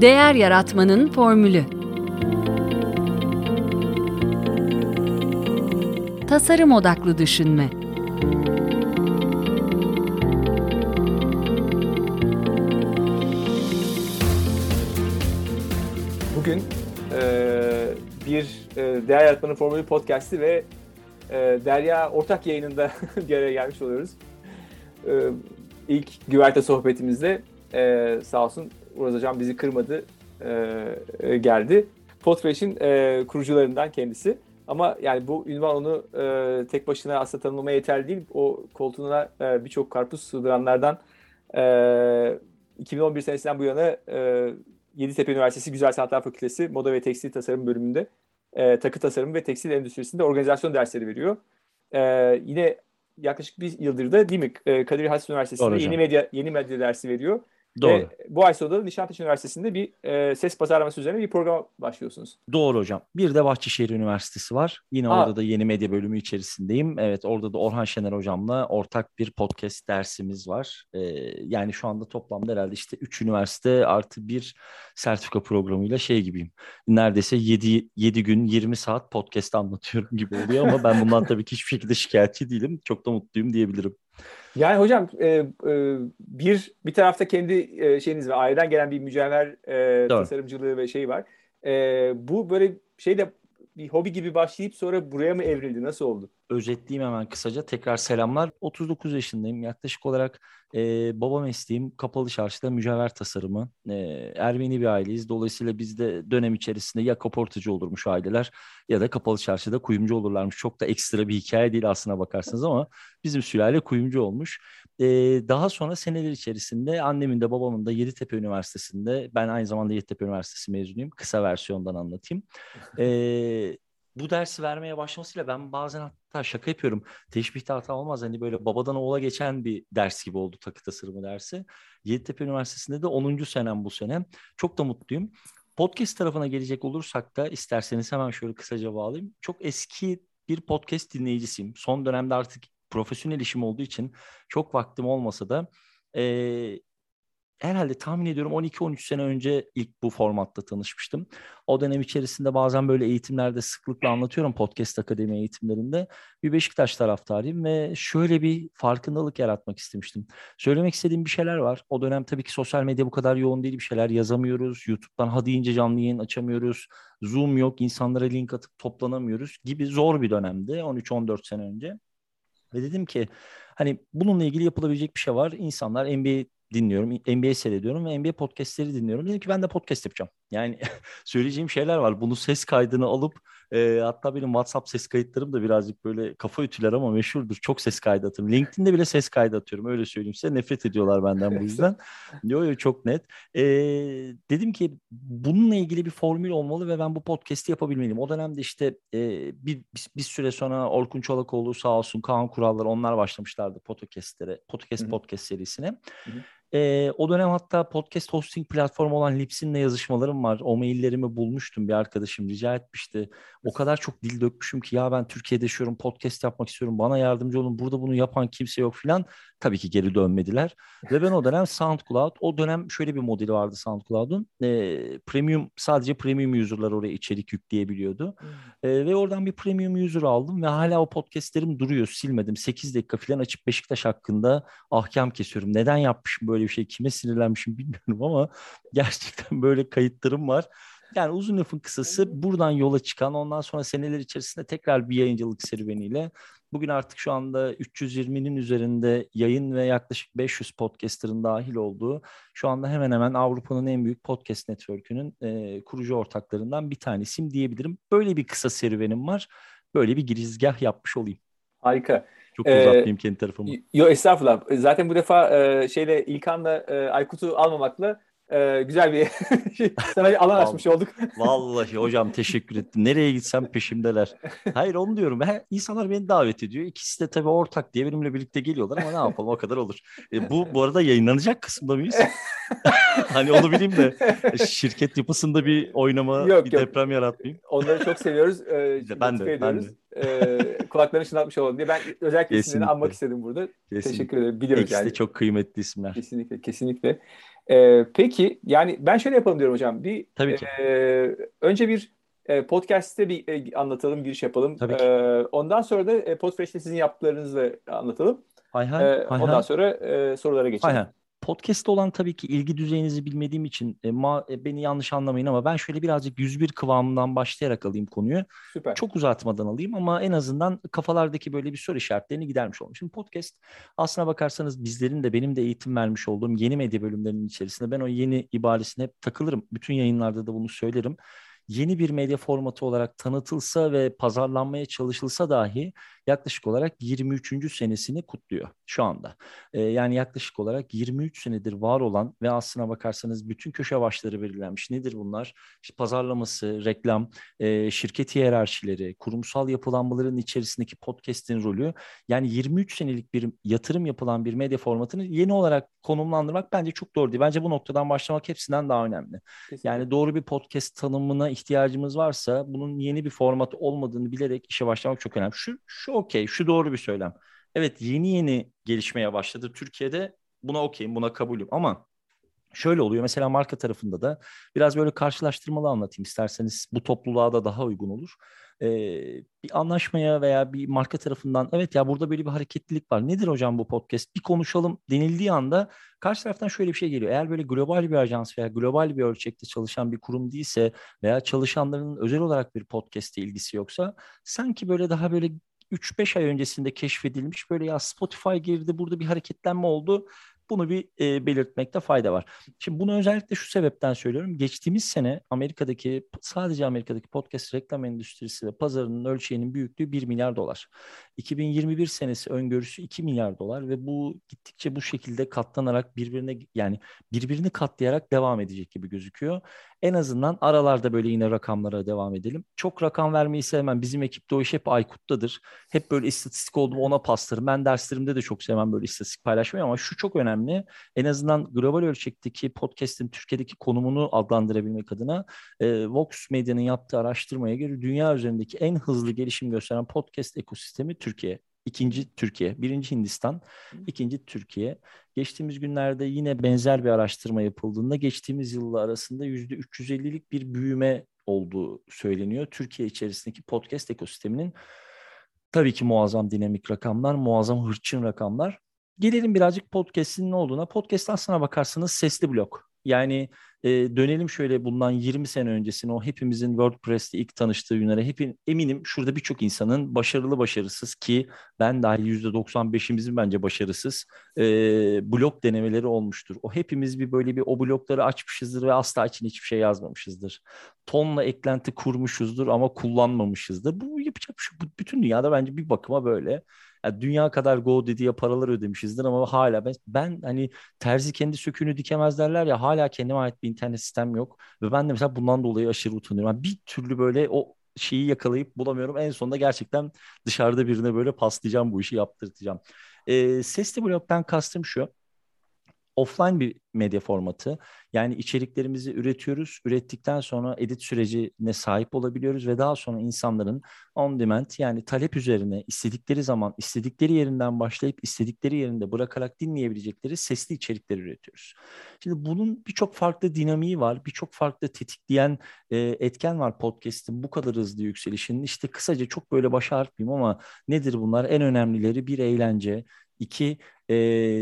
Değer Yaratmanın Formülü Tasarım Odaklı Düşünme Bugün e, bir e, Değer Yaratmanın Formülü podcast'i ve e, Derya ortak yayınında bir araya gelmiş oluyoruz. E, ilk güverte sohbetimizde e, sağ olsun Uraz Hocam bizi kırmadı, e, geldi. Podfresh'in e, kurucularından kendisi. Ama yani bu ünvan onu e, tek başına aslında tanımlamaya yeterli değil. O koltuğuna e, birçok karpuz sığdıranlardan e, 2011 senesinden bu yana e, Yeditepe Üniversitesi Güzel Sanatlar Fakültesi Moda ve Tekstil Tasarım bölümünde e, takı tasarımı ve tekstil endüstrisinde organizasyon dersleri veriyor. E, yine yaklaşık bir yıldır da değil mi e, Kadir Has Üniversitesi'nde yeni medya yeni medya dersi veriyor. Doğru. Ve bu ay sonunda da Nişantaşı Üniversitesi'nde bir e, ses pazarlaması üzerine bir program başlıyorsunuz. Doğru hocam. Bir de Bahçeşehir Üniversitesi var. Yine Aa. orada da yeni medya bölümü içerisindeyim. Evet orada da Orhan Şener hocamla ortak bir podcast dersimiz var. Ee, yani şu anda toplamda herhalde işte 3 üniversite artı bir sertifika programıyla şey gibiyim. Neredeyse 7, 7 gün 20 saat podcast anlatıyorum gibi oluyor ama ben bundan tabii ki hiçbir şekilde şikayetçi değilim. Çok da mutluyum diyebilirim. Yani hocam e, e, bir bir tarafta kendi e, şeyiniz var. Aileden gelen bir mücevher e, Doğru. tasarımcılığı ve şey var. E, bu böyle şeyde bir hobi gibi başlayıp sonra buraya mı evrildi? Nasıl oldu? Özetleyeyim hemen kısaca. Tekrar selamlar. 39 yaşındayım. Yaklaşık olarak e, baba mesleğim kapalı çarşıda mücevher tasarımı. E, Ermeni bir aileyiz. Dolayısıyla bizde dönem içerisinde ya kaportacı olurmuş aileler ya da kapalı çarşıda kuyumcu olurlarmış. Çok da ekstra bir hikaye değil aslına bakarsanız ama bizim sülale kuyumcu olmuş. E, daha sonra seneler içerisinde annemin de babamın da Yeditepe Üniversitesi'nde ben aynı zamanda Yeditepe Üniversitesi mezunuyum. Kısa versiyondan anlatayım. E, bu dersi vermeye başlamasıyla ben bazen hatta şaka yapıyorum. Teşbihte hata olmaz. Hani böyle babadan oğula geçen bir ders gibi oldu takı tasarımı dersi. Yeditepe Üniversitesi'nde de 10. senem bu sene. Çok da mutluyum. Podcast tarafına gelecek olursak da isterseniz hemen şöyle kısaca bağlayayım. Çok eski bir podcast dinleyicisiyim. Son dönemde artık profesyonel işim olduğu için çok vaktim olmasa da eee herhalde tahmin ediyorum 12-13 sene önce ilk bu formatta tanışmıştım. O dönem içerisinde bazen böyle eğitimlerde sıklıkla anlatıyorum podcast akademi eğitimlerinde. Bir Beşiktaş taraftarıyım ve şöyle bir farkındalık yaratmak istemiştim. Söylemek istediğim bir şeyler var. O dönem tabii ki sosyal medya bu kadar yoğun değil bir şeyler yazamıyoruz. YouTube'dan ha deyince canlı yayın açamıyoruz. Zoom yok, insanlara link atıp toplanamıyoruz gibi zor bir dönemdi 13-14 sene önce. Ve dedim ki hani bununla ilgili yapılabilecek bir şey var. İnsanlar NBA dinliyorum, NBA seyrediyorum ve NBA podcastleri dinliyorum. Dedim ki ben de podcast yapacağım. Yani söyleyeceğim şeyler var. Bunu ses kaydını alıp e, hatta benim WhatsApp ses kayıtlarım da birazcık böyle kafa ütüler ama meşhurdur. Çok ses kaydı atıyorum. LinkedIn'de bile ses kaydı atıyorum. Öyle söyleyeyim size. Nefret ediyorlar benden bu yüzden. Yo yo çok net. E, dedim ki bununla ilgili bir formül olmalı ve ben bu podcast'i yapabilmeliyim. O dönemde işte e, bir, bir, süre sonra Orkun Çolakoğlu sağ olsun Kaan Kurallar onlar başlamışlardı podcast'lere. Podcast Hı hı. podcast serisine. Hı Ee, o dönem hatta podcast hosting platformu olan Libsyn'le yazışmalarım var. O maillerimi bulmuştum bir arkadaşım rica etmişti. O kadar çok dil dökmüşüm ki ya ben Türkiye'de yaşıyorum podcast yapmak istiyorum bana yardımcı olun burada bunu yapan kimse yok filan. Tabii ki geri dönmediler. Ve ben o dönem SoundCloud o dönem şöyle bir modeli vardı SoundCloud'un. Ee, premium sadece premium user'lar oraya içerik yükleyebiliyordu. Ee, ve oradan bir premium user aldım ve hala o podcastlerim duruyor silmedim. 8 dakika falan açıp Beşiktaş hakkında ahkam kesiyorum. Neden yapmışım böyle bir şey kime sinirlenmişim bilmiyorum ama gerçekten böyle kayıtlarım var. Yani uzun lafın kısası buradan yola çıkan ondan sonra seneler içerisinde tekrar bir yayıncılık serüveniyle bugün artık şu anda 320'nin üzerinde yayın ve yaklaşık 500 podcaster'ın dahil olduğu şu anda hemen hemen Avrupa'nın en büyük podcast network'ünün e, kurucu ortaklarından bir tanesiyim diyebilirim. Böyle bir kısa serüvenim var. Böyle bir girizgah yapmış olayım. Harika. Çok Ee, uzatmayayım kendi tarafımı. Yo estağfurullah. Zaten bu defa e, şeyle İlkan'la e, Aykut'u almamakla e, güzel bir şey, sana bir alan açmış olduk. Vallahi hocam teşekkür ettim. Nereye gitsem peşimdeler. Hayır onu diyorum. He, insanlar beni davet ediyor. İkisi de tabii ortak diye benimle birlikte geliyorlar ama ne yapalım o kadar olur. E, bu bu arada yayınlanacak kısımda mıyız? hani onu bileyim de şirket yapısında bir oynama, Yok, bir yok. deprem yaratmayayım. Onları çok seviyoruz. E, Ben de, motive ben ediyoruz. E, kulaklarını çınlatmış olalım diye. Ben özellikle isimlerini Kesinlikle. anmak istedim burada. Kesin. Teşekkür ederim. Biliyoruz İkisi yani. de çok kıymetli isimler. Kesinlikle, kesinlikle. Ee, peki yani ben şöyle yapalım diyorum hocam. Bir Tabii ki. E, önce bir e, podcast'te bir e, anlatalım, giriş yapalım. Tabii ki. E, ondan sonra da e, Podfresh'te sizin yaptıklarınızı anlatalım. Hay hay, E, hay ondan hay. sonra e, sorulara geçelim. Aynen. Podcast'te olan tabii ki ilgi düzeyinizi bilmediğim için e, ma- e, beni yanlış anlamayın ama ben şöyle birazcık 101 kıvamından başlayarak alayım konuyu. Süper. Çok uzatmadan alayım ama en azından kafalardaki böyle bir soru işaretlerini gidermiş olalım. Şimdi podcast aslına bakarsanız bizlerin de benim de eğitim vermiş olduğum yeni medya bölümlerinin içerisinde ben o yeni ibaresine hep takılırım. Bütün yayınlarda da bunu söylerim. Yeni bir medya formatı olarak tanıtılsa ve pazarlanmaya çalışılsa dahi yaklaşık olarak 23. senesini kutluyor şu anda. Ee, yani yaklaşık olarak 23 senedir var olan ve aslına bakarsanız bütün köşe başları belirlenmiş. Nedir bunlar? İşte pazarlaması, reklam, e, şirket hiyerarşileri, kurumsal yapılanmaların içerisindeki podcast'in rolü. Yani 23 senelik bir yatırım yapılan bir medya formatını yeni olarak konumlandırmak bence çok doğru değil. Bence bu noktadan başlamak hepsinden daha önemli. Kesinlikle. Yani doğru bir podcast tanımına ihtiyacımız varsa bunun yeni bir format olmadığını bilerek işe başlamak çok önemli. Şu, şu okey, şu doğru bir söylem. Evet yeni yeni gelişmeye başladı Türkiye'de. Buna okeyim, buna kabulüm ama şöyle oluyor. Mesela marka tarafında da biraz böyle karşılaştırmalı anlatayım isterseniz bu topluluğa da daha uygun olur. Ee, bir anlaşmaya veya bir marka tarafından evet ya burada böyle bir hareketlilik var. Nedir hocam bu podcast? Bir konuşalım denildiği anda karşı taraftan şöyle bir şey geliyor. Eğer böyle global bir ajans veya global bir ölçekte çalışan bir kurum değilse veya çalışanların özel olarak bir podcast'e ilgisi yoksa sanki böyle daha böyle 3-5 ay öncesinde keşfedilmiş böyle ya Spotify girdi burada bir hareketlenme oldu. Bunu bir e, belirtmekte fayda var. Şimdi bunu özellikle şu sebepten söylüyorum. Geçtiğimiz sene Amerika'daki sadece Amerika'daki podcast reklam endüstrisi ve pazarının ölçeğinin büyüklüğü 1 milyar dolar. 2021 senesi öngörüsü 2 milyar dolar ve bu gittikçe bu şekilde katlanarak birbirine yani birbirini katlayarak devam edecek gibi gözüküyor. En azından aralarda böyle yine rakamlara devam edelim. Çok rakam vermeyi sevmem. Bizim ekipte o iş hep Aykut'tadır. Hep böyle istatistik oldu ona paslarım. Ben derslerimde de çok sevmem böyle istatistik paylaşmayı ama şu çok önemli. En azından global ölçekteki podcast'in Türkiye'deki konumunu adlandırabilmek adına e, Vox Medya'nın yaptığı araştırmaya göre dünya üzerindeki en hızlı gelişim gösteren podcast ekosistemi Türkiye. İkinci Türkiye, birinci Hindistan, ikinci Türkiye. Geçtiğimiz günlerde yine benzer bir araştırma yapıldığında geçtiğimiz yılla arasında yüzde 350'lik bir büyüme olduğu söyleniyor. Türkiye içerisindeki podcast ekosisteminin tabii ki muazzam dinamik rakamlar, muazzam hırçın rakamlar. Gelelim birazcık podcast'in ne olduğuna. Podcast aslına bakarsanız sesli blog. Yani e, dönelim şöyle bundan 20 sene öncesine o hepimizin WordPress'te ilk tanıştığı günlere hepin eminim şurada birçok insanın başarılı başarısız ki ben dahil %95'imizin bence başarısız e, blog denemeleri olmuştur. O hepimiz bir böyle bir o blogları açmışızdır ve asla için hiçbir şey yazmamışızdır. Tonla eklenti kurmuşuzdur ama kullanmamışızdır. Bu yapacak bir şey. Bu, bütün dünyada bence bir bakıma böyle. Yani dünya kadar Go dediği paralar ödemişizdir ama hala ben, ben hani terzi kendi söküğünü dikemez derler ya hala kendime ait bir internet sistem yok ve ben de mesela bundan dolayı aşırı utanıyorum. Yani bir türlü böyle o şeyi yakalayıp bulamıyorum. En sonunda gerçekten dışarıda birine böyle paslayacağım bu işi yaptırtacağım. Ee, sesli blogdan kastım şu offline bir medya formatı. Yani içeriklerimizi üretiyoruz. Ürettikten sonra edit sürecine sahip olabiliyoruz ve daha sonra insanların on demand yani talep üzerine istedikleri zaman istedikleri yerinden başlayıp istedikleri yerinde bırakarak dinleyebilecekleri sesli içerikler üretiyoruz. Şimdi bunun birçok farklı dinamiği var. Birçok farklı tetikleyen e, etken var podcast'in bu kadar hızlı yükselişinin. İşte kısaca çok böyle başa artmayayım ama nedir bunlar? En önemlileri bir eğlence, İki, e,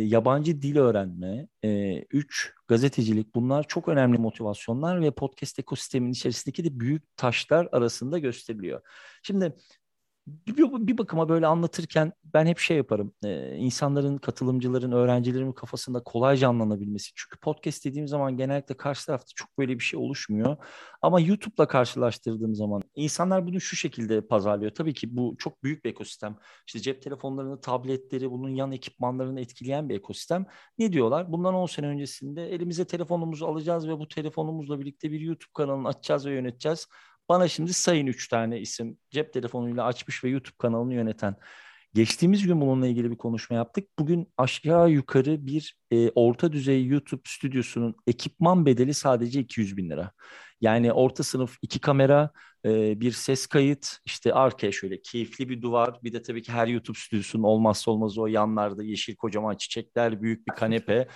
yabancı dil öğrenme. E, üç, gazetecilik. Bunlar çok önemli motivasyonlar ve podcast ekosistemin içerisindeki de büyük taşlar arasında gösteriliyor. Şimdi bir, bakıma böyle anlatırken ben hep şey yaparım. Ee, insanların, katılımcıların, öğrencilerimin kafasında kolayca anlanabilmesi. Çünkü podcast dediğim zaman genellikle karşı tarafta çok böyle bir şey oluşmuyor. Ama YouTube'la karşılaştırdığım zaman insanlar bunu şu şekilde pazarlıyor. Tabii ki bu çok büyük bir ekosistem. İşte cep telefonlarını, tabletleri, bunun yan ekipmanlarını etkileyen bir ekosistem. Ne diyorlar? Bundan 10 sene öncesinde elimize telefonumuzu alacağız ve bu telefonumuzla birlikte bir YouTube kanalını açacağız ve yöneteceğiz. Bana şimdi sayın üç tane isim cep telefonuyla açmış ve YouTube kanalını yöneten. Geçtiğimiz gün bununla ilgili bir konuşma yaptık. Bugün aşağı yukarı bir e, orta düzey YouTube stüdyosunun ekipman bedeli sadece 200 bin lira. Yani orta sınıf iki kamera, e, bir ses kayıt, işte arkaya şöyle keyifli bir duvar, bir de tabii ki her YouTube stüdyosunun olmazsa olmazı o yanlarda yeşil kocaman çiçekler, büyük bir kanepe.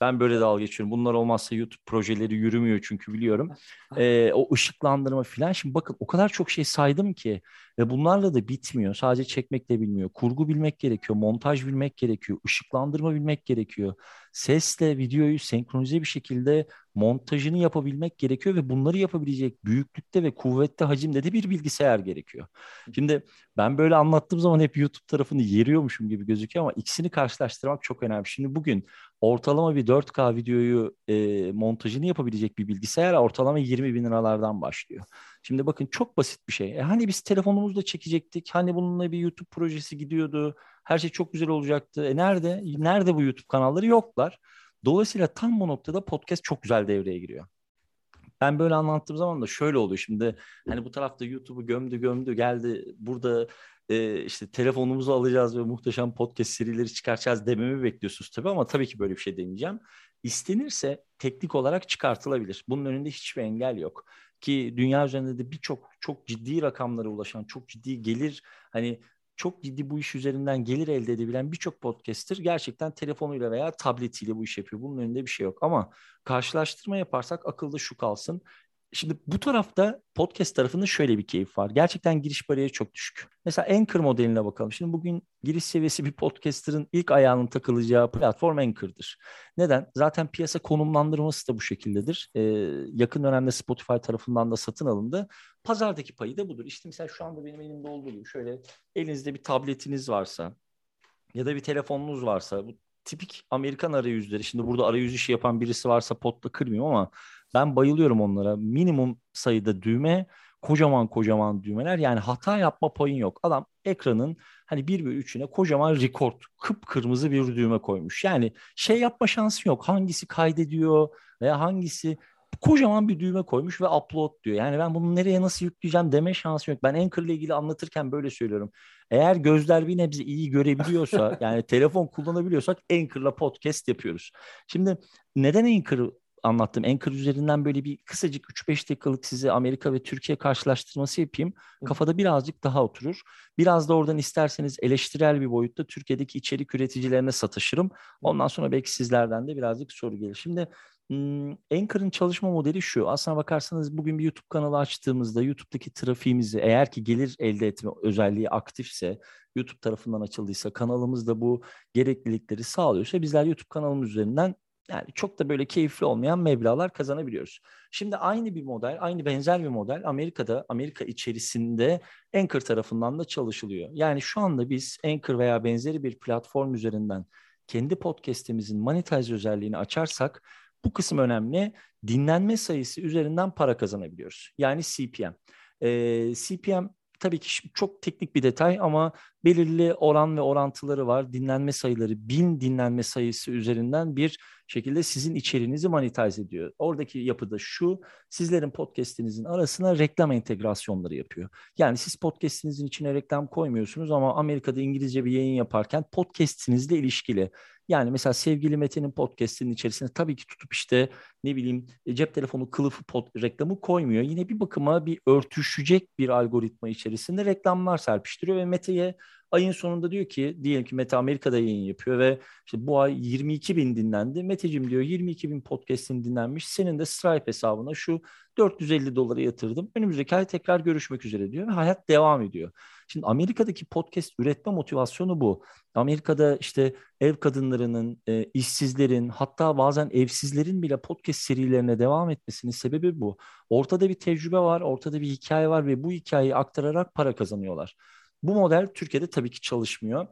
Ben böyle dalga geçiyorum. Bunlar olmazsa YouTube projeleri yürümüyor çünkü biliyorum. E, o ışıklandırma falan. Şimdi bakın o kadar çok şey saydım ki ve bunlarla da bitmiyor. Sadece çekmekle bilmiyor. Kurgu bilmek gerekiyor, montaj bilmek gerekiyor, ışıklandırma bilmek gerekiyor. Sesle videoyu senkronize bir şekilde montajını yapabilmek gerekiyor ve bunları yapabilecek büyüklükte ve kuvvette hacimde de bir bilgisayar gerekiyor. Şimdi ben böyle anlattığım zaman hep YouTube tarafını yeriyormuşum gibi gözüküyor ama ikisini karşılaştırmak çok önemli. Şimdi bugün ortalama bir 4K videoyu e, montajını yapabilecek bir bilgisayar ortalama 20 bin liralardan başlıyor. Şimdi bakın çok basit bir şey. E hani biz telefonumuzla çekecektik. Hani bununla bir YouTube projesi gidiyordu. Her şey çok güzel olacaktı. E nerede? Nerede bu YouTube kanalları? Yoklar. Dolayısıyla tam bu noktada podcast çok güzel devreye giriyor. Ben böyle anlattığım zaman da şöyle oluyor şimdi hani bu tarafta YouTube'u gömdü gömdü geldi burada e, işte telefonumuzu alacağız ve muhteşem podcast serileri çıkartacağız dememi bekliyorsunuz tabii ama tabii ki böyle bir şey deneyeceğim. İstenirse teknik olarak çıkartılabilir. Bunun önünde hiçbir engel yok. Ki dünya üzerinde de birçok çok ciddi rakamlara ulaşan, çok ciddi gelir hani çok ciddi bu iş üzerinden gelir elde edebilen birçok podcaster gerçekten telefonuyla veya tabletiyle bu iş yapıyor. Bunun önünde bir şey yok. Ama karşılaştırma yaparsak akılda şu kalsın. Şimdi bu tarafta podcast tarafında şöyle bir keyif var. Gerçekten giriş bariyeri çok düşük. Mesela Anchor modeline bakalım. Şimdi bugün giriş seviyesi bir podcaster'ın ilk ayağının takılacağı platform Anchor'dır. Neden? Zaten piyasa konumlandırması da bu şekildedir. Ee, yakın dönemde Spotify tarafından da satın alındı. Pazardaki payı da budur. İşte mesela şu anda benim elimde olduğu gibi şöyle elinizde bir tabletiniz varsa ya da bir telefonunuz varsa bu tipik Amerikan arayüzleri. Şimdi burada arayüz işi yapan birisi varsa potla kırmıyorum ama ben bayılıyorum onlara. Minimum sayıda düğme, kocaman kocaman düğmeler. Yani hata yapma payın yok. Adam ekranın hani 1 bölü 3'üne kocaman record, kıpkırmızı bir düğme koymuş. Yani şey yapma şansı yok. Hangisi kaydediyor veya hangisi kocaman bir düğme koymuş ve upload diyor. Yani ben bunu nereye nasıl yükleyeceğim deme şansı yok. Ben Anchor ile ilgili anlatırken böyle söylüyorum. Eğer gözler bir nebze iyi görebiliyorsa yani telefon kullanabiliyorsak Anchor'la podcast yapıyoruz. Şimdi neden Anchor anlattım. Anchor üzerinden böyle bir kısacık 3-5 dakikalık size Amerika ve Türkiye karşılaştırması yapayım. Kafada birazcık daha oturur. Biraz da oradan isterseniz eleştirel bir boyutta Türkiye'deki içerik üreticilerine satışırım. Ondan sonra belki sizlerden de birazcık soru gelir. Şimdi Anchor'ın çalışma modeli şu. Aslına bakarsanız bugün bir YouTube kanalı açtığımızda YouTube'daki trafiğimizi eğer ki gelir elde etme özelliği aktifse, YouTube tarafından açıldıysa, kanalımız da bu gereklilikleri sağlıyorsa bizler YouTube kanalımız üzerinden yani çok da böyle keyifli olmayan meblalar kazanabiliyoruz. Şimdi aynı bir model, aynı benzer bir model Amerika'da, Amerika içerisinde Anchor tarafından da çalışılıyor. Yani şu anda biz Anchor veya benzeri bir platform üzerinden kendi podcast'imizin monetize özelliğini açarsak bu kısım önemli. Dinlenme sayısı üzerinden para kazanabiliyoruz. Yani CPM. Ee, CPM tabii ki çok teknik bir detay ama belirli oran ve orantıları var. Dinlenme sayıları, bin dinlenme sayısı üzerinden bir şekilde sizin içeriğinizi monetize ediyor. Oradaki yapıda şu, sizlerin podcast'inizin arasına reklam entegrasyonları yapıyor. Yani siz podcast'inizin içine reklam koymuyorsunuz ama Amerika'da İngilizce bir yayın yaparken podcast'inizle ilişkili yani mesela sevgili Mete'nin podcast'inin içerisine tabii ki tutup işte ne bileyim e, cep telefonu kılıfı pod, reklamı koymuyor. Yine bir bakıma bir örtüşecek bir algoritma içerisinde reklamlar serpiştiriyor ve Mete'ye ayın sonunda diyor ki diyelim ki Mete Amerika'da yayın yapıyor ve işte bu ay 22 bin dinlendi. Meteciğim diyor 22 bin podcast'in dinlenmiş. Senin de Stripe hesabına şu 450 dolara yatırdım. Önümüzdeki ay tekrar görüşmek üzere diyor ve hayat devam ediyor. Şimdi Amerika'daki podcast üretme motivasyonu bu. Amerika'da işte ev kadınlarının, e, işsizlerin hatta bazen evsizlerin bile podcast serilerine devam etmesinin sebebi bu. Ortada bir tecrübe var, ortada bir hikaye var ve bu hikayeyi aktararak para kazanıyorlar. Bu model Türkiye'de tabii ki çalışmıyor.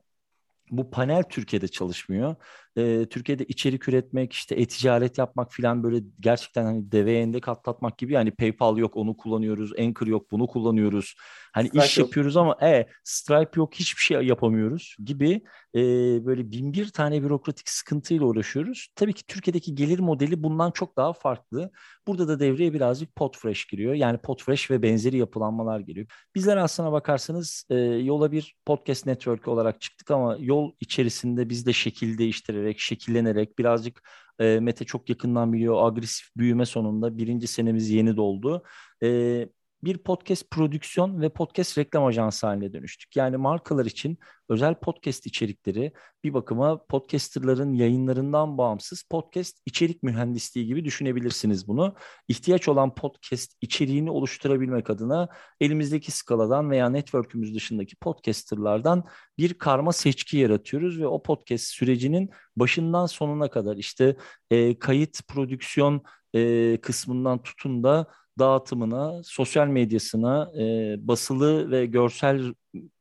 Bu panel Türkiye'de çalışmıyor. Ee, Türkiye'de içerik üretmek, işte e-ticaret yapmak falan böyle gerçekten hani deveye endek atlatmak gibi. Yani PayPal yok onu kullanıyoruz, Anchor yok bunu kullanıyoruz. Hani Stripe iş yok. yapıyoruz ama e, Stripe yok hiçbir şey yapamıyoruz gibi e, böyle bin bir tane bürokratik sıkıntıyla uğraşıyoruz. Tabii ki Türkiye'deki gelir modeli bundan çok daha farklı. Burada da devreye birazcık Podfresh giriyor. Yani Podfresh ve benzeri yapılanmalar geliyor. Bizler aslına bakarsanız e, yola bir podcast network olarak çıktık ama yol içerisinde biz de şekil değiştirerek, şekillenerek birazcık e, Mete çok yakından biliyor agresif büyüme sonunda birinci senemiz yeni doldu. E, bir podcast prodüksiyon ve podcast reklam ajansı haline dönüştük. Yani markalar için özel podcast içerikleri bir bakıma podcasterların yayınlarından bağımsız podcast içerik mühendisliği gibi düşünebilirsiniz bunu. İhtiyaç olan podcast içeriğini oluşturabilmek adına elimizdeki skaladan veya network'ümüz dışındaki podcasterlardan bir karma seçki yaratıyoruz ve o podcast sürecinin başından sonuna kadar işte e, kayıt, prodüksiyon e, kısmından tutun da dağıtımına, sosyal medyasına, e, basılı ve görsel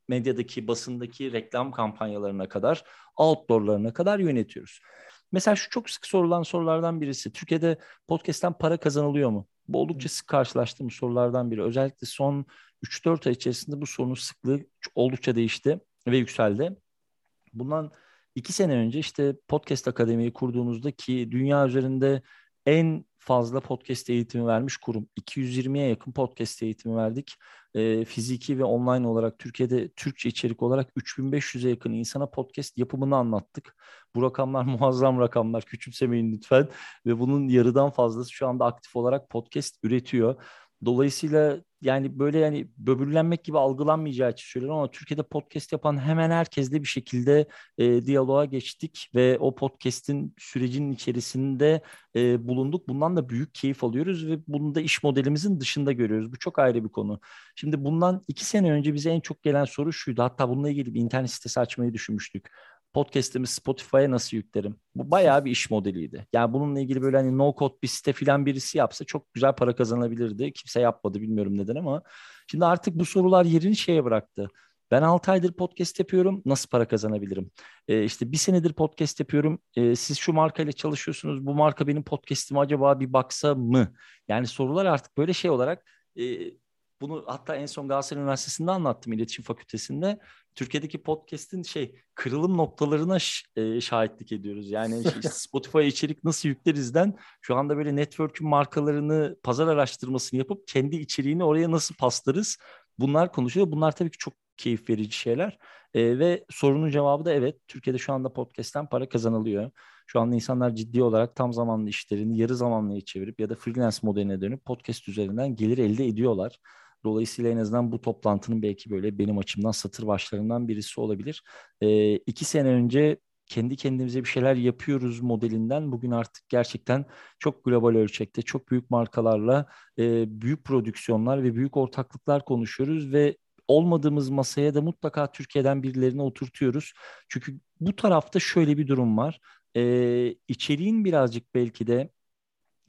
medyadaki, basındaki reklam kampanyalarına kadar, outdoorlarına kadar yönetiyoruz. Mesela şu çok sık sorulan sorulardan birisi. Türkiye'de podcast'ten para kazanılıyor mu? Bu oldukça sık karşılaştığım sorulardan biri. Özellikle son 3-4 ay içerisinde bu sorunun sıklığı oldukça değişti ve yükseldi. Bundan iki sene önce işte Podcast Akademi'yi kurduğumuzda ki dünya üzerinde en fazla podcast eğitimi vermiş kurum. 220'ye yakın podcast eğitimi verdik. E, fiziki ve online olarak Türkiye'de Türkçe içerik olarak 3500'e yakın insana podcast yapımını anlattık. Bu rakamlar muazzam rakamlar. Küçümsemeyin lütfen. Ve bunun yarıdan fazlası şu anda aktif olarak podcast üretiyor. Dolayısıyla yani böyle yani böbürlenmek gibi algılanmayacağı için söylüyorum ama Türkiye'de podcast yapan hemen herkesle bir şekilde e, diyaloğa geçtik ve o podcast'in sürecinin içerisinde e, bulunduk. Bundan da büyük keyif alıyoruz ve bunu da iş modelimizin dışında görüyoruz. Bu çok ayrı bir konu. Şimdi bundan iki sene önce bize en çok gelen soru şuydu. Hatta bununla ilgili bir internet sitesi açmayı düşünmüştük podcast'imi Spotify'a nasıl yüklerim? Bu bayağı bir iş modeliydi. Yani bununla ilgili böyle hani no code bir site filan birisi yapsa çok güzel para kazanabilirdi. Kimse yapmadı bilmiyorum neden ama şimdi artık bu sorular yerini şeye bıraktı. Ben 6 aydır podcast yapıyorum. Nasıl para kazanabilirim? Ee, işte bir senedir podcast yapıyorum. Ee, siz şu markayla çalışıyorsunuz. Bu marka benim podcast'ime acaba bir baksa mı? Yani sorular artık böyle şey olarak e, bunu hatta en son Galatasaray Üniversitesi'nde anlattım iletişim fakültesinde. Türkiye'deki podcast'in şey kırılım noktalarına e, şahitlik ediyoruz. Yani işte Spotify içerik nasıl yüklerizden şu anda böyle network'ün markalarını pazar araştırmasını yapıp kendi içeriğini oraya nasıl paslarız? Bunlar konuşuyor. Bunlar tabii ki çok keyif verici şeyler. E, ve sorunun cevabı da evet. Türkiye'de şu anda podcast'ten para kazanılıyor. Şu anda insanlar ciddi olarak tam zamanlı işlerini yarı zamanlıya çevirip ya da freelance modeline dönüp podcast üzerinden gelir elde ediyorlar. Dolayısıyla en azından bu toplantının belki böyle benim açımdan satır başlarından birisi olabilir. E, iki sene önce kendi kendimize bir şeyler yapıyoruz modelinden bugün artık gerçekten çok global ölçekte çok büyük markalarla e, büyük prodüksiyonlar ve büyük ortaklıklar konuşuyoruz ve olmadığımız masaya da mutlaka Türkiye'den birilerini oturtuyoruz. Çünkü bu tarafta şöyle bir durum var. E, içeriğin birazcık belki de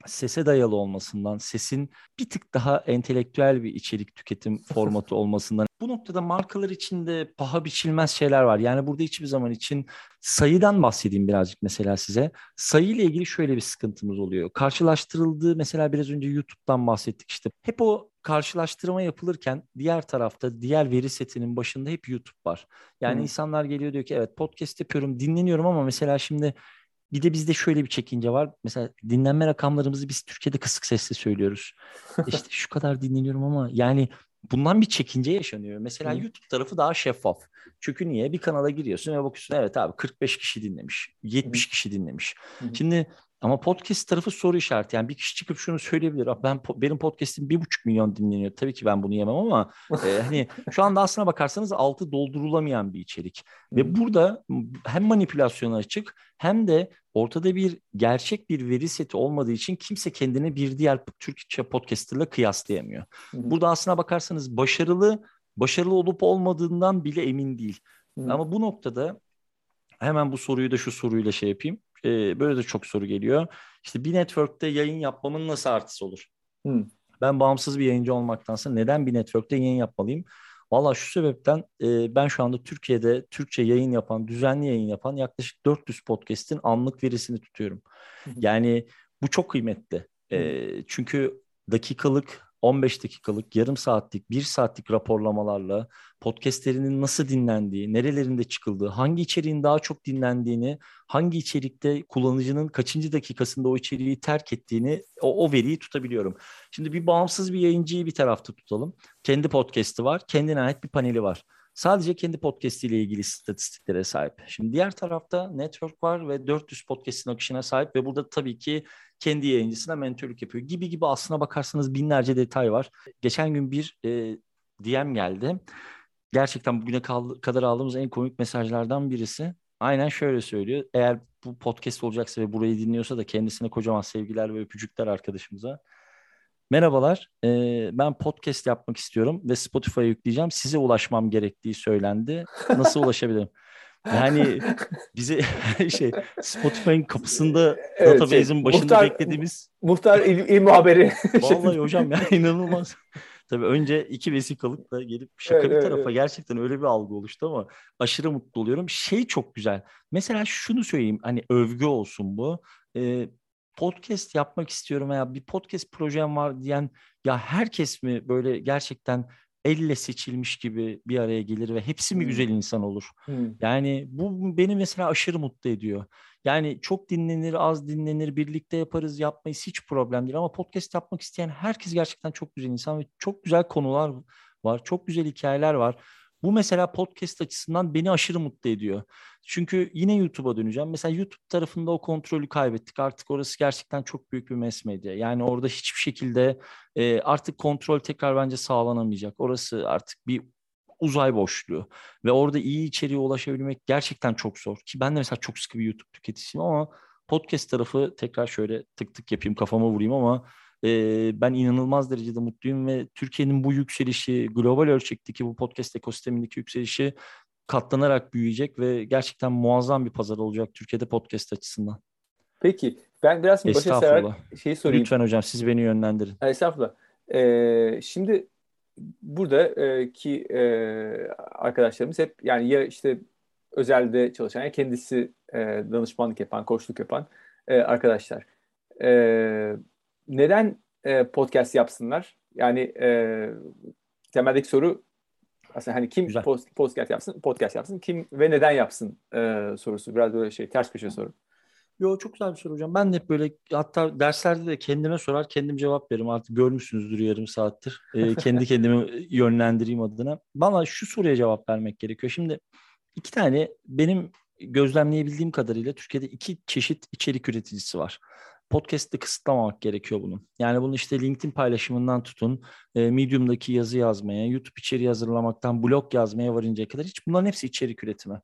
sese dayalı olmasından, sesin bir tık daha entelektüel bir içerik tüketim formatı olmasından. Bu noktada markalar için de paha biçilmez şeyler var. Yani burada hiçbir zaman için sayıdan bahsedeyim birazcık mesela size. Sayı ile ilgili şöyle bir sıkıntımız oluyor. Karşılaştırıldığı mesela biraz önce YouTube'dan bahsettik işte. Hep o karşılaştırma yapılırken diğer tarafta diğer veri setinin başında hep YouTube var. Yani hmm. insanlar geliyor diyor ki evet podcast yapıyorum dinleniyorum ama mesela şimdi bir de bizde şöyle bir çekince var. Mesela dinlenme rakamlarımızı biz Türkiye'de kısık sesle söylüyoruz. İşte şu kadar dinleniyorum ama yani bundan bir çekince yaşanıyor. Mesela Hı. YouTube tarafı daha şeffaf. Çünkü niye? Bir kanala giriyorsun ve bakıyorsun evet abi 45 kişi dinlemiş, 70 Hı. kişi dinlemiş. Hı. Şimdi ama podcast tarafı soru işareti. Yani bir kişi çıkıp şunu söyleyebilir. Ben benim podcast'im bir buçuk milyon dinleniyor. Tabii ki ben bunu yemem ama e, hani şu anda aslına bakarsanız altı doldurulamayan bir içerik. Ve burada hem manipülasyona açık hem de ortada bir gerçek bir veri seti olmadığı için kimse kendini bir diğer Türkçe podcaster'la kıyaslayamıyor. Burada aslına bakarsanız başarılı başarılı olup olmadığından bile emin değil. Ama bu noktada hemen bu soruyu da şu soruyla şey yapayım e, böyle de çok soru geliyor. İşte bir network'te yayın yapmamın nasıl artısı olur? Hmm. Ben bağımsız bir yayıncı olmaktansa neden bir network'te yayın yapmalıyım? Valla şu sebepten e, ben şu anda Türkiye'de Türkçe yayın yapan, düzenli yayın yapan yaklaşık 400 podcast'in anlık verisini tutuyorum. Yani bu çok kıymetli. E, çünkü dakikalık 15 dakikalık, yarım saatlik, bir saatlik raporlamalarla podcastlerinin nasıl dinlendiği, nerelerinde çıkıldığı, hangi içeriğin daha çok dinlendiğini, hangi içerikte kullanıcının kaçıncı dakikasında o içeriği terk ettiğini, o, o veriyi tutabiliyorum. Şimdi bir bağımsız bir yayıncıyı bir tarafta tutalım. Kendi podcast'i var, kendine ait bir paneli var. sadece kendi podcast ile ilgili istatistiklere sahip. Şimdi diğer tarafta network var ve 400 podcast'in akışına sahip ve burada tabii ki kendi yayıncısına mentörlük yapıyor. Gibi gibi aslına bakarsanız binlerce detay var. Geçen gün bir e, DM geldi. Gerçekten bugüne kadar aldığımız en komik mesajlardan birisi. Aynen şöyle söylüyor. Eğer bu podcast olacaksa ve burayı dinliyorsa da kendisine kocaman sevgiler ve öpücükler arkadaşımıza. Merhabalar, e, ben podcast yapmak istiyorum ve Spotify'a yükleyeceğim. Size ulaşmam gerektiği söylendi. Nasıl ulaşabilirim? Yani bize şey Spotify'ın kapısında evet, database'in şey, başında muhtar, beklediğimiz muhtar il, il muhabiri. Vallahi hocam ya inanılmaz. Tabii önce iki vesikalıkla gelip şaka evet, bir tarafa evet. gerçekten öyle bir algı oluştu ama aşırı mutlu oluyorum. Şey çok güzel. Mesela şunu söyleyeyim hani övgü olsun bu. Ee, podcast yapmak istiyorum veya bir podcast projem var diyen ya herkes mi böyle gerçekten elle seçilmiş gibi bir araya gelir ve hepsi mi hmm. güzel insan olur? Hmm. Yani bu beni mesela aşırı mutlu ediyor. Yani çok dinlenir, az dinlenir, birlikte yaparız, yapmayız hiç problem değil. Ama podcast yapmak isteyen herkes gerçekten çok güzel insan ve çok güzel konular var, çok güzel hikayeler var. Bu mesela podcast açısından beni aşırı mutlu ediyor. Çünkü yine YouTube'a döneceğim. Mesela YouTube tarafında o kontrolü kaybettik. Artık orası gerçekten çok büyük bir mass medya. Yani orada hiçbir şekilde e, artık kontrol tekrar bence sağlanamayacak. Orası artık bir uzay boşluğu. Ve orada iyi içeriğe ulaşabilmek gerçekten çok zor. Ki ben de mesela çok sıkı bir YouTube tüketicisiyim ama podcast tarafı tekrar şöyle tık tık yapayım kafama vurayım ama e, ben inanılmaz derecede mutluyum ve Türkiye'nin bu yükselişi, global ölçekteki bu podcast ekosistemindeki yükselişi katlanarak büyüyecek ve gerçekten muazzam bir pazar olacak Türkiye'de podcast açısından. Peki ben biraz başa sever şeyi sorayım. Lütfen hocam siz beni yönlendirin. Estağfurullah. Ee, şimdi burada e, ki e, arkadaşlarımız hep yani ya işte özelde çalışan ya kendisi e, danışmanlık yapan, koçluk yapan e, arkadaşlar. E, neden e, podcast yapsınlar? Yani e, temeldeki soru aslında hani kim post, podcast yapsın, podcast yapsın, kim ve neden yapsın e, sorusu. Biraz böyle şey ters köşe soru. Yo çok güzel bir soru hocam. Ben de hep böyle hatta derslerde de kendime sorar kendim cevap veririm. Artık görmüşsünüzdür yarım saattir. E, kendi kendimi yönlendireyim adına. Bana şu soruya cevap vermek gerekiyor. Şimdi iki tane benim gözlemleyebildiğim kadarıyla Türkiye'de iki çeşit içerik üreticisi var podcast'te kısıtlamamak gerekiyor bunu. Yani bunu işte LinkedIn paylaşımından tutun, e, Medium'daki yazı yazmaya, YouTube içeriği hazırlamaktan blog yazmaya varıncaya kadar hiç bunların hepsi içerik üretimi.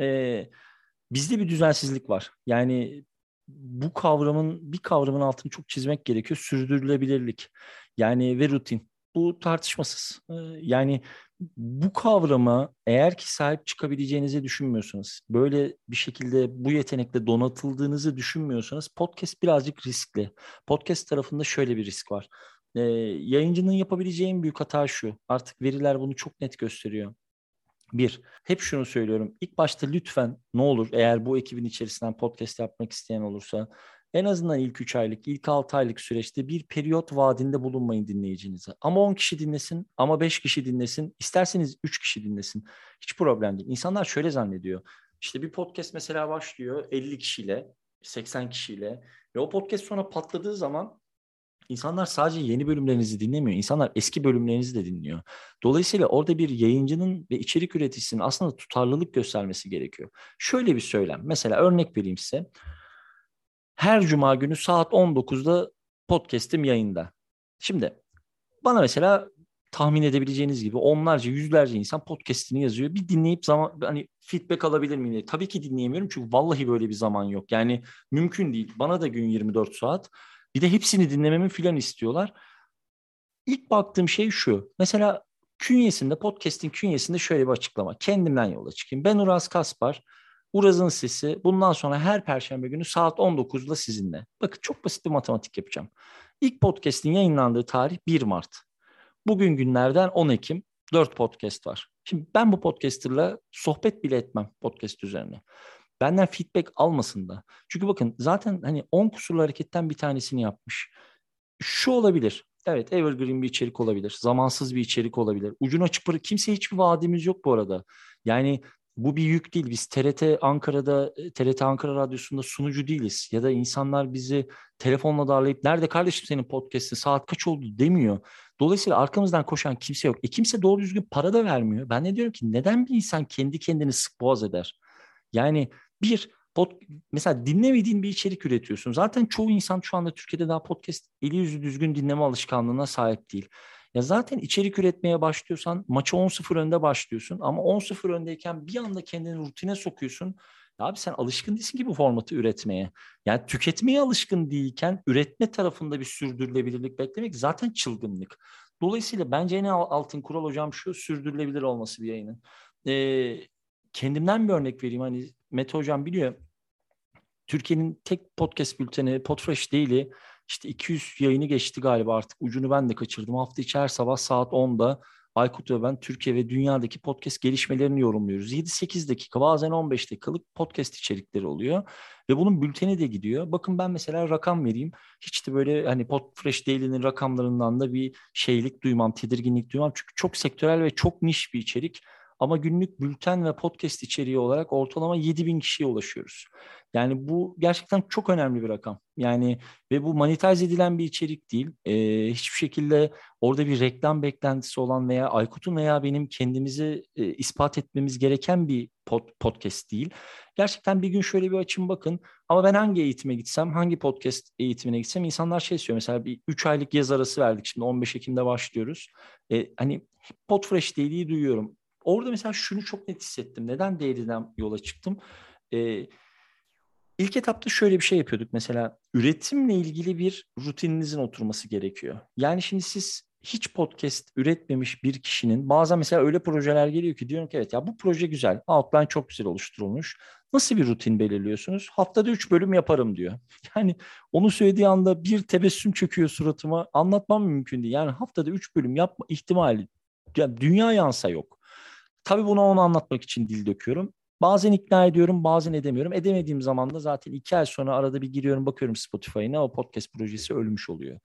E, bizde bir düzensizlik var. Yani bu kavramın bir kavramın altını çok çizmek gerekiyor. Sürdürülebilirlik. Yani ve rutin. Bu tartışmasız. E, yani bu kavrama eğer ki sahip çıkabileceğinizi düşünmüyorsanız, böyle bir şekilde bu yetenekle donatıldığınızı düşünmüyorsanız podcast birazcık riskli. Podcast tarafında şöyle bir risk var. Ee, yayıncının yapabileceği en büyük hata şu. Artık veriler bunu çok net gösteriyor. Bir, hep şunu söylüyorum. İlk başta lütfen ne olur eğer bu ekibin içerisinden podcast yapmak isteyen olursa en azından ilk 3 aylık, ilk 6 aylık süreçte bir periyot vaadinde bulunmayın dinleyicinize. Ama 10 kişi dinlesin, ama 5 kişi dinlesin, isterseniz 3 kişi dinlesin. Hiç problem değil. İnsanlar şöyle zannediyor. İşte bir podcast mesela başlıyor 50 kişiyle, 80 kişiyle ve o podcast sonra patladığı zaman İnsanlar sadece yeni bölümlerinizi dinlemiyor. İnsanlar eski bölümlerinizi de dinliyor. Dolayısıyla orada bir yayıncının ve içerik üreticisinin aslında tutarlılık göstermesi gerekiyor. Şöyle bir söylem. Mesela örnek vereyim size her cuma günü saat 19'da podcast'im yayında. Şimdi bana mesela tahmin edebileceğiniz gibi onlarca, yüzlerce insan podcast'ini yazıyor. Bir dinleyip zaman hani feedback alabilir miyim Tabii ki dinleyemiyorum çünkü vallahi böyle bir zaman yok. Yani mümkün değil. Bana da gün 24 saat. Bir de hepsini dinlememi filan istiyorlar. İlk baktığım şey şu. Mesela künyesinde, podcast'in künyesinde şöyle bir açıklama. Kendimden yola çıkayım. Ben Uraz Kaspar. Uraz'ın sesi bundan sonra her perşembe günü saat 19'da sizinle. Bakın çok basit bir matematik yapacağım. İlk podcast'in yayınlandığı tarih 1 Mart. Bugün günlerden 10 Ekim 4 podcast var. Şimdi ben bu podcasterla sohbet bile etmem podcast üzerine. Benden feedback almasın da. Çünkü bakın zaten hani 10 kusurlu hareketten bir tanesini yapmış. Şu olabilir. Evet evergreen bir içerik olabilir. Zamansız bir içerik olabilir. Ucunu açık bırak. Kimseye hiçbir vaadimiz yok bu arada. Yani bu bir yük değil. Biz TRT Ankara'da, TRT Ankara Radyosu'nda sunucu değiliz. Ya da insanlar bizi telefonla darlayıp nerede kardeşim senin podcast'in saat kaç oldu demiyor. Dolayısıyla arkamızdan koşan kimse yok. E kimse doğru düzgün para da vermiyor. Ben ne diyorum ki neden bir insan kendi kendini sık boğaz eder? Yani bir pod, mesela dinlemediğin bir içerik üretiyorsun. Zaten çoğu insan şu anda Türkiye'de daha podcast eli yüzü düzgün dinleme alışkanlığına sahip değil. Ya zaten içerik üretmeye başlıyorsan maçı 10-0 önde başlıyorsun ama 10-0 öndeyken bir anda kendini rutine sokuyorsun. Ya abi sen alışkın değilsin ki bu formatı üretmeye. Yani tüketmeye alışkın değilken üretme tarafında bir sürdürülebilirlik beklemek zaten çılgınlık. Dolayısıyla bence en altın kural hocam şu sürdürülebilir olması bir yayının. Ee, kendimden bir örnek vereyim. Hani Mete hocam biliyor. Türkiye'nin tek podcast bülteni Podfresh değili işte 200 yayını geçti galiba artık. Ucunu ben de kaçırdım. Hafta içi her sabah saat 10'da Aykut ve ben Türkiye ve dünyadaki podcast gelişmelerini yorumluyoruz. 7-8 dakika bazen 15 dakikalık podcast içerikleri oluyor. Ve bunun bülteni de gidiyor. Bakın ben mesela rakam vereyim. Hiç de böyle hani Podfresh Daily'nin rakamlarından da bir şeylik duymam, tedirginlik duymam. Çünkü çok sektörel ve çok niş bir içerik. Ama günlük bülten ve podcast içeriği olarak ortalama 7 bin kişiye ulaşıyoruz. Yani bu gerçekten çok önemli bir rakam. Yani ve bu monetize edilen bir içerik değil. Ee, hiçbir şekilde orada bir reklam beklentisi olan veya Aykut'un veya benim kendimizi e, ispat etmemiz gereken bir pod, podcast değil. Gerçekten bir gün şöyle bir açın bakın. Ama ben hangi eğitime gitsem, hangi podcast eğitimine gitsem insanlar şey istiyor. Mesela bir 3 aylık yaz arası verdik. Şimdi 15 Ekim'de başlıyoruz. Ee, hani Podfresh dediği duyuyorum. Orada mesela şunu çok net hissettim. Neden değerinden yola çıktım? Ee, ilk etapta şöyle bir şey yapıyorduk. Mesela üretimle ilgili bir rutininizin oturması gerekiyor. Yani şimdi siz hiç podcast üretmemiş bir kişinin bazen mesela öyle projeler geliyor ki diyorum ki evet ya bu proje güzel. Outline çok güzel oluşturulmuş. Nasıl bir rutin belirliyorsunuz? Haftada üç bölüm yaparım diyor. Yani onu söylediği anda bir tebessüm çöküyor suratıma. Anlatmam mümkün değil. Yani haftada üç bölüm yapma ihtimali yani dünya yansa yok. Tabii bunu onu anlatmak için dil döküyorum. Bazen ikna ediyorum, bazen edemiyorum. Edemediğim zaman da zaten iki ay sonra arada bir giriyorum, bakıyorum Spotify'ına o podcast projesi ölmüş oluyor.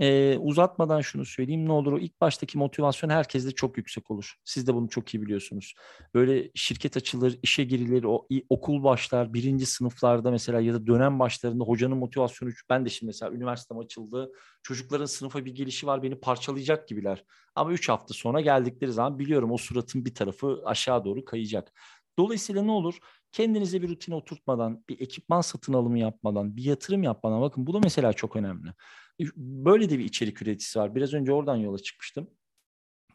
Ee, uzatmadan şunu söyleyeyim ne olur o ilk baştaki motivasyon herkeste çok yüksek olur. Siz de bunu çok iyi biliyorsunuz. Böyle şirket açılır, işe girilir, o okul başlar, birinci sınıflarda mesela ya da dönem başlarında hocanın motivasyonu ben de şimdi mesela üniversitem açıldı. Çocukların sınıfa bir gelişi var beni parçalayacak gibiler. Ama üç hafta sonra geldikleri zaman biliyorum o suratın bir tarafı aşağı doğru kayacak. Dolayısıyla ne olur? Kendinize bir rutine oturtmadan, bir ekipman satın alımı yapmadan, bir yatırım yapmadan bakın bu da mesela çok önemli. Böyle de bir içerik üreticisi var. Biraz önce oradan yola çıkmıştım.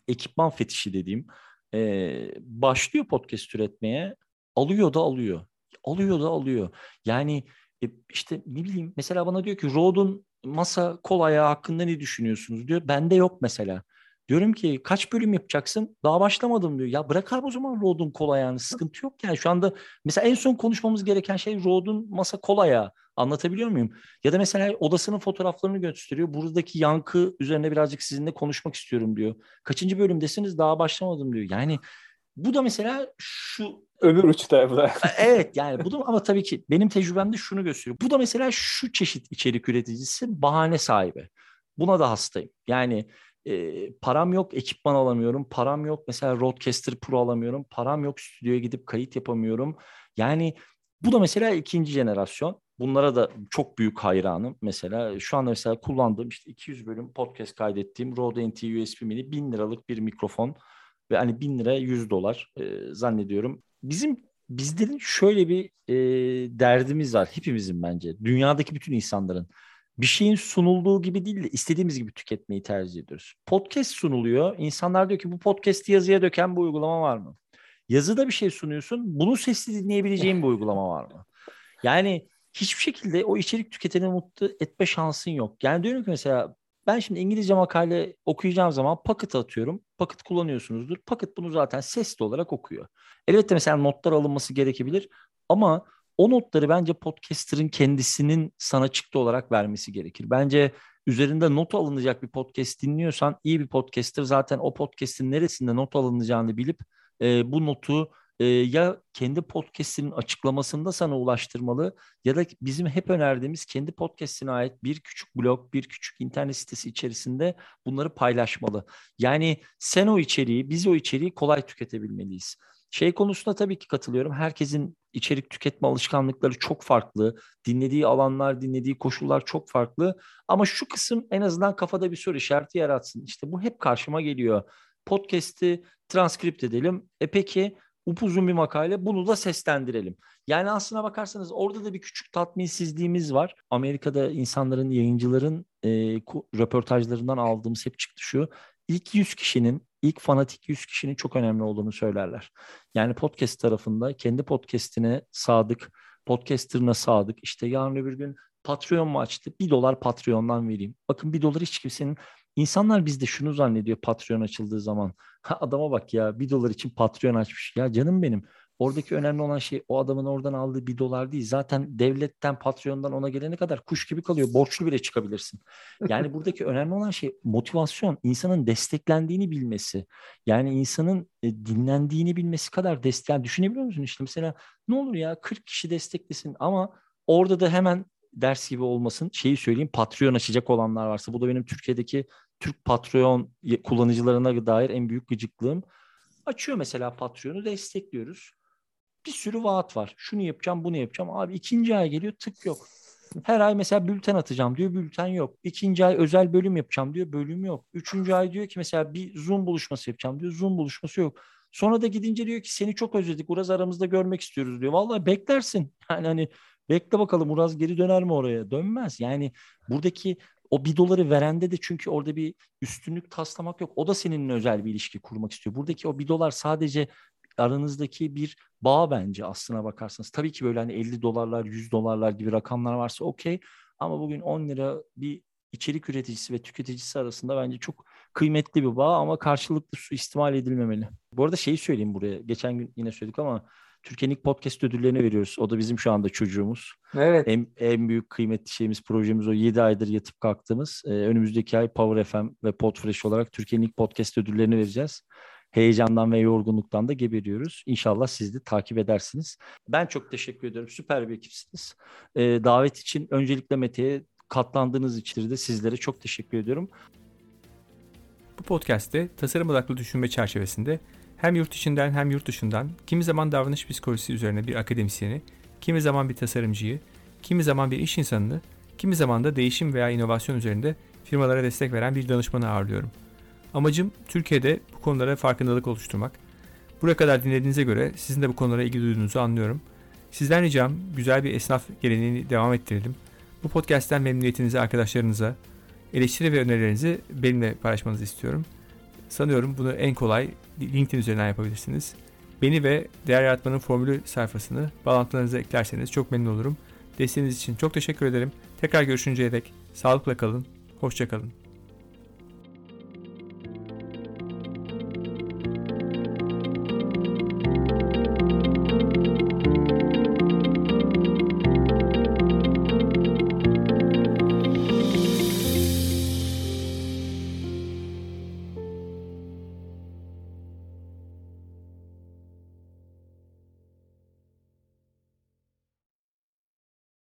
Ekipman fetişi dediğim. Ee, başlıyor podcast üretmeye. Alıyor da alıyor. Alıyor da alıyor. Yani e, işte ne bileyim mesela bana diyor ki Rode'un masa kol ayağı hakkında ne düşünüyorsunuz diyor. Bende yok mesela. Diyorum ki kaç bölüm yapacaksın? Daha başlamadım diyor. Ya bırak abi o zaman Rode'un kol ayağını. Sıkıntı yok yani. Şu anda mesela en son konuşmamız gereken şey Rode'un masa kol ayağı. Anlatabiliyor muyum? Ya da mesela odasının fotoğraflarını gösteriyor. Buradaki yankı üzerine birazcık sizinle konuşmak istiyorum diyor. Kaçıncı bölümdesiniz? Daha başlamadım diyor. Yani bu da mesela şu öbür uçta bu da. evet yani bu da ama tabii ki benim tecrübemde şunu gösteriyor. Bu da mesela şu çeşit içerik üreticisi bahane sahibi. Buna da hastayım. Yani e, param yok ekipman alamıyorum. Param yok mesela Rodecaster Pro alamıyorum. Param yok stüdyoya gidip kayıt yapamıyorum. Yani bu da mesela ikinci jenerasyon. Bunlara da çok büyük hayranım. Mesela şu anda mesela kullandığım işte 200 bölüm podcast kaydettiğim Rode NT USB Mini 1000 liralık bir mikrofon ve hani 1000 lira 100 dolar e, zannediyorum. Bizim bizlerin şöyle bir e, derdimiz var hepimizin bence. Dünyadaki bütün insanların bir şeyin sunulduğu gibi değil de istediğimiz gibi tüketmeyi tercih ediyoruz. Podcast sunuluyor. İnsanlar diyor ki bu podcast'i yazıya döken bir uygulama var mı? Yazıda bir şey sunuyorsun. Bunu sesli dinleyebileceğin bir uygulama var mı? Yani hiçbir şekilde o içerik tüketeni mutlu etme şansın yok. Yani diyorum ki mesela ben şimdi İngilizce makale okuyacağım zaman Pocket atıyorum. Pocket kullanıyorsunuzdur. Pocket bunu zaten sesli olarak okuyor. Elbette mesela notlar alınması gerekebilir ama o notları bence podcaster'ın kendisinin sana çıktı olarak vermesi gerekir. Bence üzerinde not alınacak bir podcast dinliyorsan iyi bir podcaster zaten o podcast'in neresinde not alınacağını bilip e, bu notu e, ya kendi podcast'inin açıklamasında sana ulaştırmalı ya da bizim hep önerdiğimiz kendi podcast'ine ait bir küçük blog, bir küçük internet sitesi içerisinde bunları paylaşmalı. Yani sen o içeriği, biz o içeriği kolay tüketebilmeliyiz. Şey konusunda tabii ki katılıyorum. Herkesin içerik tüketme alışkanlıkları çok farklı. Dinlediği alanlar, dinlediği koşullar çok farklı. Ama şu kısım en azından kafada bir soru işareti yaratsın. İşte bu hep karşıma geliyor. Podcast'i transkript edelim. E peki upuzun bir makale bunu da seslendirelim. Yani aslına bakarsanız orada da bir küçük tatminsizliğimiz var. Amerika'da insanların, yayıncıların e, röportajlarından aldığımız hep çıktı şu. İlk 100 kişinin, ilk fanatik 100 kişinin çok önemli olduğunu söylerler. Yani podcast tarafında kendi podcastine sadık, podcasterına sadık. İşte yarın öbür gün Patreon mu açtı? Bir dolar Patreon'dan vereyim. Bakın bir dolar hiç kimsenin İnsanlar bizde şunu zannediyor Patreon açıldığı zaman. Ha, adama bak ya bir dolar için Patreon açmış. Ya canım benim oradaki önemli olan şey o adamın oradan aldığı bir dolar değil. Zaten devletten Patreon'dan ona gelene kadar kuş gibi kalıyor. Borçlu bile çıkabilirsin. Yani buradaki önemli olan şey motivasyon. insanın desteklendiğini bilmesi. Yani insanın e, dinlendiğini bilmesi kadar destek. Yani düşünebiliyor musun işte mesela ne olur ya 40 kişi desteklesin ama orada da hemen ders gibi olmasın. Şeyi söyleyeyim Patreon açacak olanlar varsa bu da benim Türkiye'deki Türk Patreon kullanıcılarına dair en büyük gıcıklığım. Açıyor mesela Patreon'u destekliyoruz. Bir sürü vaat var. Şunu yapacağım, bunu yapacağım. Abi ikinci ay geliyor tık yok. Her ay mesela bülten atacağım diyor, bülten yok. İkinci ay özel bölüm yapacağım diyor, bölüm yok. Üçüncü ay diyor ki mesela bir Zoom buluşması yapacağım diyor, Zoom buluşması yok. Sonra da gidince diyor ki seni çok özledik, Uraz aramızda görmek istiyoruz diyor. Vallahi beklersin. Yani hani bekle bakalım Uraz geri döner mi oraya? Dönmez. Yani buradaki o bir doları verende de çünkü orada bir üstünlük taslamak yok. O da seninle özel bir ilişki kurmak istiyor. Buradaki o bir dolar sadece aranızdaki bir bağ bence aslına bakarsanız. Tabii ki böyle hani 50 dolarlar, 100 dolarlar gibi rakamlar varsa okey. Ama bugün 10 lira bir içerik üreticisi ve tüketicisi arasında bence çok kıymetli bir bağ ama karşılıklı su istimal edilmemeli. Bu arada şeyi söyleyeyim buraya. Geçen gün yine söyledik ama Türkiye'nin podcast ödüllerini veriyoruz. O da bizim şu anda çocuğumuz. Evet. En, en büyük kıymetli şeyimiz, projemiz o 7 aydır yatıp kalktığımız. Ee, önümüzdeki ay Power FM ve Podfresh olarak Türkiye'nin podcast ödüllerini vereceğiz. Heyecandan ve yorgunluktan da geberiyoruz. İnşallah siz de takip edersiniz. Ben çok teşekkür ediyorum. Süper bir ekipsiniz. Ee, davet için öncelikle Mete'ye katlandığınız için de sizlere çok teşekkür ediyorum. Bu podcast'te tasarım odaklı düşünme çerçevesinde hem yurt içinden hem yurt dışından kimi zaman davranış psikolojisi üzerine bir akademisyeni, kimi zaman bir tasarımcıyı, kimi zaman bir iş insanını, kimi zaman da değişim veya inovasyon üzerinde firmalara destek veren bir danışmanı ağırlıyorum. Amacım Türkiye'de bu konulara farkındalık oluşturmak. Buraya kadar dinlediğinize göre sizin de bu konulara ilgi duyduğunuzu anlıyorum. Sizden ricam güzel bir esnaf geleneğini devam ettirelim. Bu podcast'ten memnuniyetinizi arkadaşlarınıza, eleştiri ve önerilerinizi benimle paylaşmanızı istiyorum. Sanıyorum bunu en kolay LinkedIn üzerinden yapabilirsiniz. Beni ve Değer Yaratmanın Formülü sayfasını bağlantılarınıza eklerseniz çok memnun olurum. Desteğiniz için çok teşekkür ederim. Tekrar görüşünceye dek sağlıkla kalın, hoşçakalın.